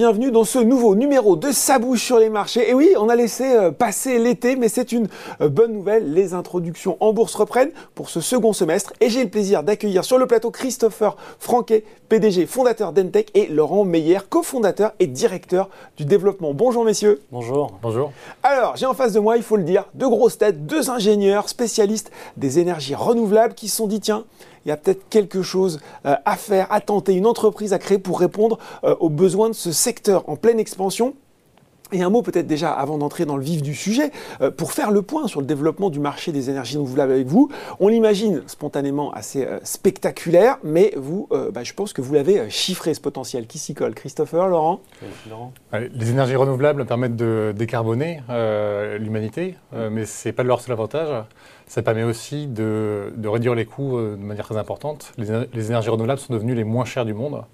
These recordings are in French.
Bienvenue dans ce nouveau numéro de Sa bouche sur les marchés. Et oui, on a laissé euh, passer l'été, mais c'est une euh, bonne nouvelle. Les introductions en bourse reprennent pour ce second semestre. Et j'ai le plaisir d'accueillir sur le plateau Christopher Franquet, PDG, fondateur d'Entech, et Laurent Meyer, cofondateur et directeur du développement. Bonjour messieurs. Bonjour. Bonjour. Alors, j'ai en face de moi, il faut le dire, deux grosses têtes, deux ingénieurs spécialistes des énergies renouvelables qui se sont dit, tiens, il y a peut-être quelque chose euh, à faire, à tenter, une entreprise à créer pour répondre euh, aux besoins de ce secteur en pleine expansion. Et un mot peut-être déjà avant d'entrer dans le vif du sujet, euh, pour faire le point sur le développement du marché des énergies renouvelables avec vous. On l'imagine spontanément assez spectaculaire, mais vous, bah, je pense que vous l'avez chiffré ce potentiel. Qui s'y colle? Christopher, Laurent? Les énergies renouvelables permettent de décarboner l'humanité, mais ce n'est pas leur seul avantage. Ça permet aussi de, réduire les coûts euh, de manière très importante. Les, énergies renouvelables sont devenues les moins chères du monde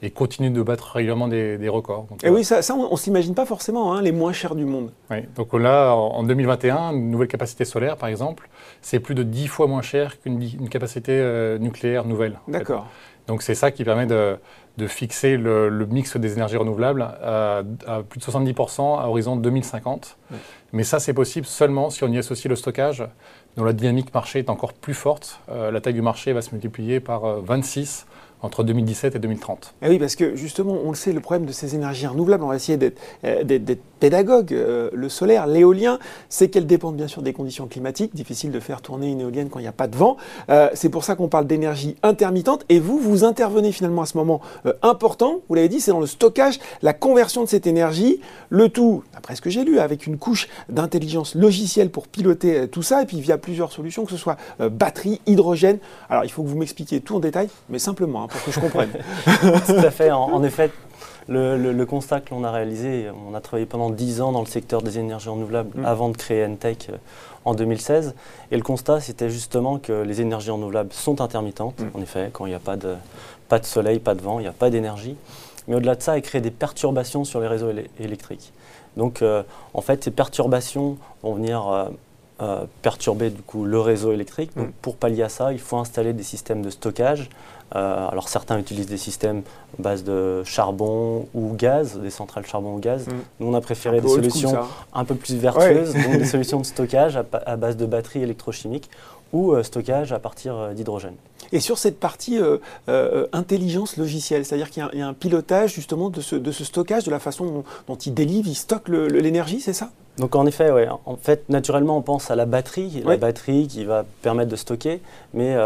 et continuent de battre régulièrement des, records. et oui, ça, on ne s'imagine pas forcément, hein, les moins chères du monde. Oui, donc là, en 2021, une nouvelle capacité solaire, par exemple, c'est plus de 10 fois moins cher qu'une capacité euh, nucléaire nouvelle. D'accord. Donc c'est ça qui permet de, fixer le, mix des énergies renouvelables à, plus de 70% à horizon 2050. Mais ça, c'est possible seulement si on y associe le stockage dont la dynamique marché est encore plus forte. Euh, la taille du marché va se multiplier par 26 euh, entre 2017 et 2030. Et oui, parce que justement, on le sait, le problème de ces énergies renouvelables, on va essayer d'être euh, pédagogue. Euh, le solaire, l'éolien, c'est qu'elles dépendent bien sûr des conditions climatiques. Difficile de faire tourner une éolienne quand il n'y a pas de vent. Euh, c'est pour ça qu'on parle d'énergie intermittente. Et vous, vous intervenez finalement à ce moment important, vous l'avez dit, c'est dans le stockage, la conversion de cette énergie. Le tout, d'après ce que j'ai lu, avec une couche d'intelligence logicielle pour piloter tout ça. Et puis via plusieurs solutions, que ce soit batterie, hydrogène. Alors il faut que vous m'expliquiez tout en détail, mais simplement. Hein, pour que je comprenne. Tout à fait. En, effet, le, constat que l'on a réalisé, on a travaillé pendant 10 ans dans le secteur des énergies renouvelables mm. avant de créer Entech euh, en 2016. Et le constat, c'était justement que les énergies renouvelables sont intermittentes. Mm. En effet, quand il n'y a pas de, pas de soleil, pas de vent, il n'y a pas d'énergie. Mais au-delà de ça, elles créent des perturbations sur les réseaux électriques. Donc, euh, en fait, ces perturbations vont venir euh, perturber du coup le réseau électrique. Donc, mm. pour pallier à ça, il faut installer des systèmes de stockage euh, alors certains utilisent des systèmes à base de charbon ou gaz, des centrales charbon ou gaz. Mm. Nous, on a préféré des solutions un peu plus vertueuses, donc des solutions de stockage à, base de batteries électrochimiques ou euh, stockage à partir euh, d'hydrogène. Et sur cette partie intelligence logicielle, c'est-à-dire qu'il y, a un pilotage justement de ce, stockage, de la façon dont, il délivre, il stocke l'énergie, c'est ça? Donc en effet, ouais. En fait, naturellement, on pense à la batterie, la batterie qui va permettre de stocker, mais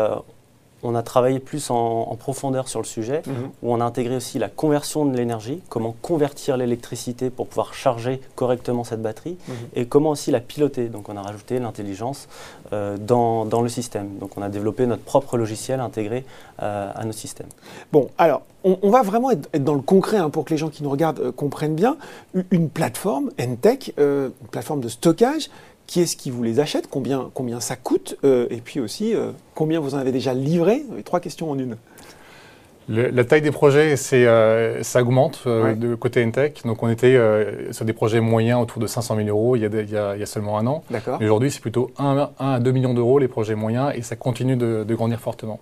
on a travaillé plus en, profondeur sur le sujet, mhm. où on a intégré aussi la conversion de l'énergie, comment convertir l'électricité pour pouvoir charger correctement cette batterie, mhm. et comment aussi la piloter. Donc on a rajouté l'intelligence euh, dans, le système. Donc on a développé notre propre logiciel intégré euh, à nos systèmes. Bon, alors on, va vraiment être, dans le concret hein, pour que les gens qui nous regardent euh, comprennent bien. Une plateforme, Entech, une plateforme de stockage, qui est-ce qui vous les achète, combien, combien ça coûte, euh, et puis aussi euh, combien vous en avez déjà livré? Trois questions en une la taille des projets, c'est, euh, ça augmente de côté Entech. Donc on était sur des projets moyens autour de 500 000 euros il y a, il y a, seulement un an. Mais aujourd'hui, c'est plutôt 1, à 2 millions d'euros les projets moyens et ça continue de, grandir fortement.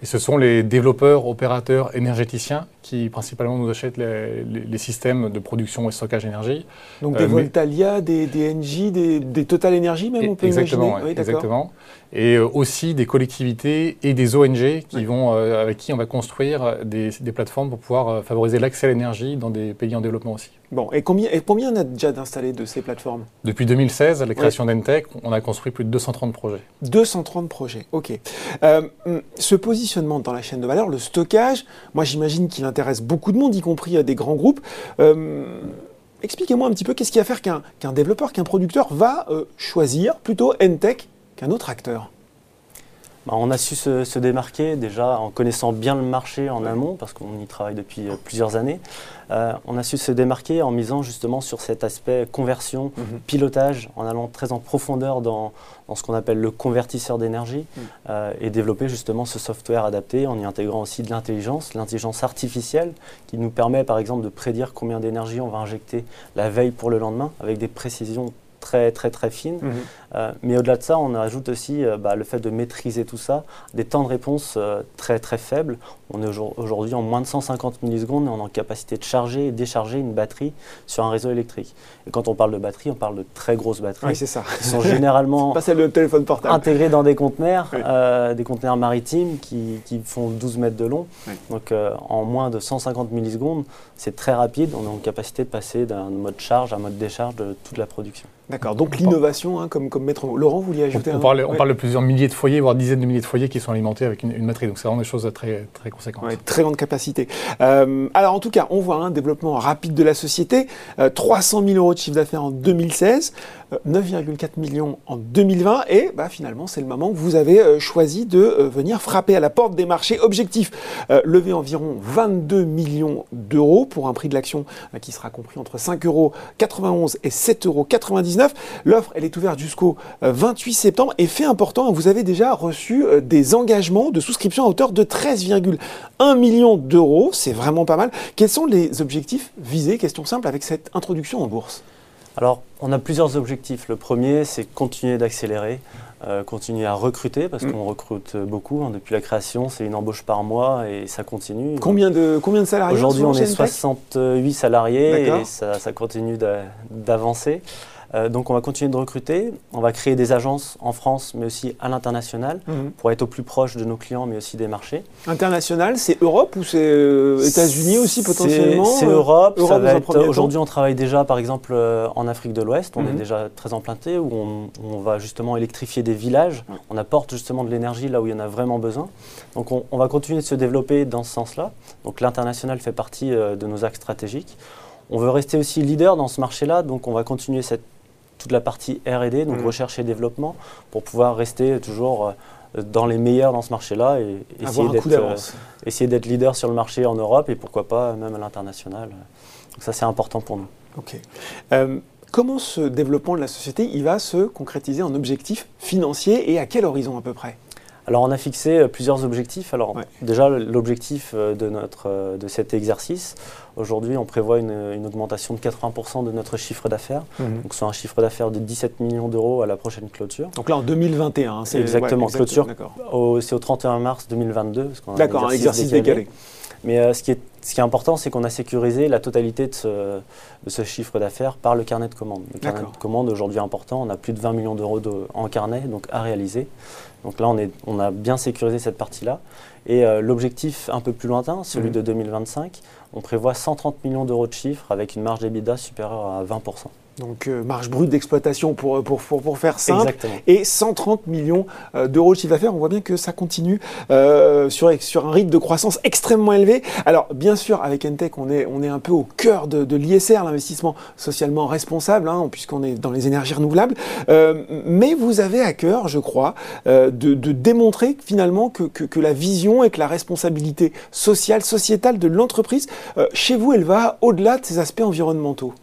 Et ce sont les développeurs, opérateurs, énergéticiens qui principalement nous achètent les, systèmes de production et stockage d'énergie. Donc des Voltalia, des, des NJ, des, Total Energy même, on peut exactement, imaginer Exactement. Et aussi des collectivités et des ONG qui vont, avec qui on va construire des, plateformes pour pouvoir euh, favoriser l'accès à l'énergie dans des pays en développement aussi. Bon, et combien, et combien on a déjà d'installés de ces plateformes? Depuis 2016, à la création d'Entech, on a construit plus de 230 projets. 230 projets, ok. Euh, ce positionnement dans la chaîne de valeur, le stockage, moi j'imagine qu'il intéresse beaucoup de monde, y compris euh, des grands groupes. Expliquez-moi un petit peu qu'est-ce qui va faire qu'un développeur, qu'un producteur va choisir plutôt Entech qu'un autre acteur bah, on a su se, démarquer déjà en connaissant bien le marché en amont, parce qu'on y travaille depuis euh, plusieurs années. Euh, on a su se démarquer en misant justement sur cet aspect conversion, mhm. pilotage, en allant très en profondeur dans, ce qu'on appelle le convertisseur d'énergie mhm. euh, et développer justement ce software adapté en y intégrant aussi de l'intelligence, l'intelligence artificielle qui nous permet par exemple de prédire combien d'énergie on va injecter la veille pour le lendemain avec des précisions très très très fines. Mhm. Euh, mais au-delà de ça, on ajoute aussi euh, bah, le fait de maîtriser tout ça, des temps de réponse euh, très très faibles. On est aujourd'hui en moins de 150 millisecondes et on est en capacité de charger et décharger une batterie sur un réseau électrique. Et quand on parle de batterie, on parle de très grosses batteries. Oui, c'est ça. Qui sont généralement pas celle téléphone portable. intégrées dans des conteneurs, des conteneurs maritimes qui, font 12 mètres de long. Donc en moins de 150 millisecondes, c'est très rapide. On est en capacité de passer d'un mode charge à un mode décharge de toute la production. D'accord. Donc l'innovation, hein, comme, comme maître Laurent, vous vouliez ajouter on, on, parle, on parle de plusieurs milliers de foyers, voire dizaines de milliers de foyers qui sont alimentés avec une, batterie. Donc c'est vraiment des choses très, très conséquentes. très grande capacité. Euh, alors en tout cas, on voit un développement rapide de la société. 300 euh, 000 euros de chiffre d'affaires en 2016, 9,4 euh, millions en 2020. Et bah, finalement, c'est le moment que vous avez choisi de venir frapper à la porte des marchés. Objectif, lever environ 22 millions d'euros pour un prix de l'action qui sera compris entre 5,91 euros et 7,99 euros. L'offre, elle est ouverte jusqu'au 28 euh, septembre. Et fait important, vous avez déjà reçu euh, des engagements de souscription à hauteur de 13,1 millions d'euros. C'est vraiment pas mal. Quels sont les objectifs visés? Question simple avec cette introduction en bourse. Alors, on a plusieurs objectifs. Le premier, c'est continuer d'accélérer, euh, continuer à recruter, parce mm. qu'on recrute beaucoup. Hein. depuis la création, c'est une embauche par mois et ça continue. Combien de, combien de salariés Aujourd'hui, on est 68 salariés et ça, ça continue d'avancer. Euh, donc on va continuer de recruter, on va créer des agences en France mais aussi à l'international mhm. pour être au plus proche de nos clients mais aussi des marchés. International, c'est Europe ou c'est euh, États-Unis aussi potentiellement C'est Europe. Aujourd'hui on travaille déjà par exemple euh, en Afrique de l'Ouest, on est mhm. déjà très implanté où on, va justement électrifier des villages, on apporte justement de l'énergie là où il y en a vraiment besoin. Donc on, on va continuer de se développer dans ce sens-là. Donc l'international fait partie de nos axes stratégiques. On veut rester aussi leader dans ce marché-là, donc on va continuer cette toute la partie R&D, donc mm. recherche et développement, pour pouvoir rester toujours euh, dans les meilleurs dans ce marché-là et euh, essayer d'être leader sur le marché en Europe et pourquoi pas même à l'international. Donc ça c'est important pour nous. Ok. Euh, comment ce développement de la société il va se concrétiser en objectifs financiers et à quel horizon à peu près? Alors on a fixé euh, plusieurs objectifs. Alors déjà l'objectif euh, de, notre, euh, de cet exercice, aujourd'hui on prévoit une, augmentation de 80% de notre chiffre d'affaires, mhm. donc c'est un chiffre d'affaires de 17 millions d'euros à la prochaine clôture. Donc là en 2021, hein, c'est exactement, clôture, c'est au 31 mars 2022. D'accord, un exercice décalé. Mais ce, qui est, ce qui est important, c'est qu'on a sécurisé la totalité de ce, de ce chiffre d'affaires par le carnet de commandes. Le carnet de commandes aujourd'hui important, on a plus de 20 millions d'euros en carnet, donc à réaliser. Donc là, on, est, on a bien sécurisé cette partie-là. Et euh, l'objectif un peu plus lointain, celui mhm. de 2025, on prévoit 130 millions d'euros de chiffre avec une marge d'EBITDA supérieure à 20%. Donc euh, marge brute d'exploitation pour, pour, pour, faire simple. Et 130 millions euh, d'euros de chiffre d'affaires. On voit bien que ça continue euh, sur, sur un rythme de croissance extrêmement élevé. Alors bien sûr, avec Entech, on est, on est un peu au cœur de, de l'ISR, l'investissement socialement responsable, hein, puisqu'on est dans les énergies renouvelables. mais vous avez à cœur, je crois, de, de, démontrer finalement que, que, que, la vision et que la responsabilité sociale, sociétale de l'entreprise, chez vous, elle va au-delà de ces aspects environnementaux.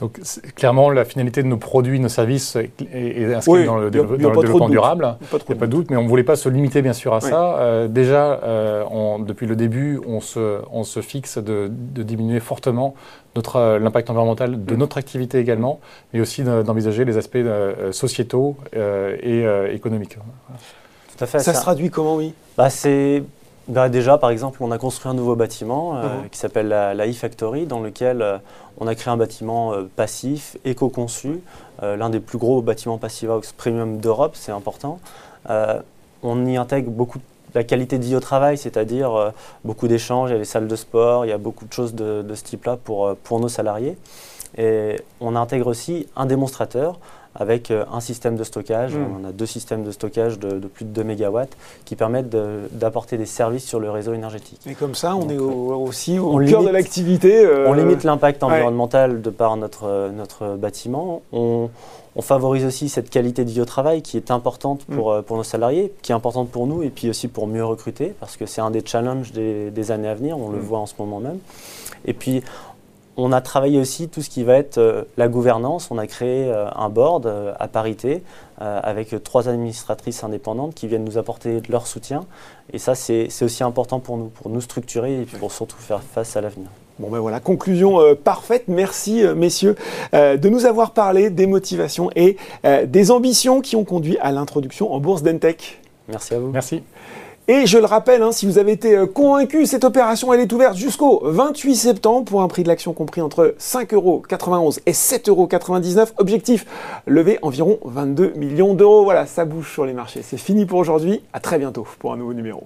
Donc clairement, la finalité de nos produits, nos services est, inscrite dans le, développement durable. Il n'y a pas de doute, mais on ne voulait pas se limiter bien sûr à ça. Euh, déjà, euh, depuis le début, on se, on se fixe de, diminuer fortement euh, l'impact environnemental de mm. notre activité également, mais aussi d'envisager les aspects sociétaux et économiques. Tout à fait. Ça, se traduit comment, oui? Bah, C'est bah, déjà, par exemple, on a construit un nouveau bâtiment euh, mhm. qui s'appelle la, e-Factory, dans lequel euh, on a créé un bâtiment euh, passif, éco-conçu, l'un des plus gros bâtiments Passivox Premium d'Europe, c'est important. on y intègre beaucoup la qualité de vie au travail, c'est-à-dire beaucoup d'échanges, il y a des salles de sport, il y a beaucoup de choses de, de ce type-là pour, pour nos salariés. Et on intègre aussi un démonstrateur avec euh, un système de stockage. Hmm. On a deux systèmes de stockage de, plus de 2 MW qui permettent d'apporter des services sur le réseau énergétique. Et comme ça, on est aussi au cœur de l'activité. Euh, on limite l'impact environnemental de par notre, notre bâtiment. On, favorise aussi cette qualité de vie au travail qui est importante pour, euh, pour nos salariés, qui est importante pour nous et puis aussi pour mieux recruter parce que c'est un des challenges des, années à venir, on le hmm. voit en ce moment même. Et puis on a travaillé aussi tout ce qui va être euh, la gouvernance. On a créé euh, un board euh, à parité avec trois administratrices indépendantes qui viennent nous apporter leur soutien. Et ça, c'est aussi important pour nous, pour nous structurer et pour surtout faire face à l'avenir. Bon ben voilà, conclusion parfaite. Merci messieurs de nous avoir parlé des motivations et des ambitions qui ont conduit à l'introduction en bourse d'Entech. Merci à vous. Merci. Et je le rappelle, hein, si vous avez été euh, convaincu, cette opération elle est ouverte jusqu'au 28 septembre pour un prix de l'action compris entre 5,91€ et 7,99€. Objectif, lever environ 22 millions d'euros. Voilà, ça bouge sur les marchés. C'est fini pour aujourd'hui. À très bientôt pour un nouveau numéro.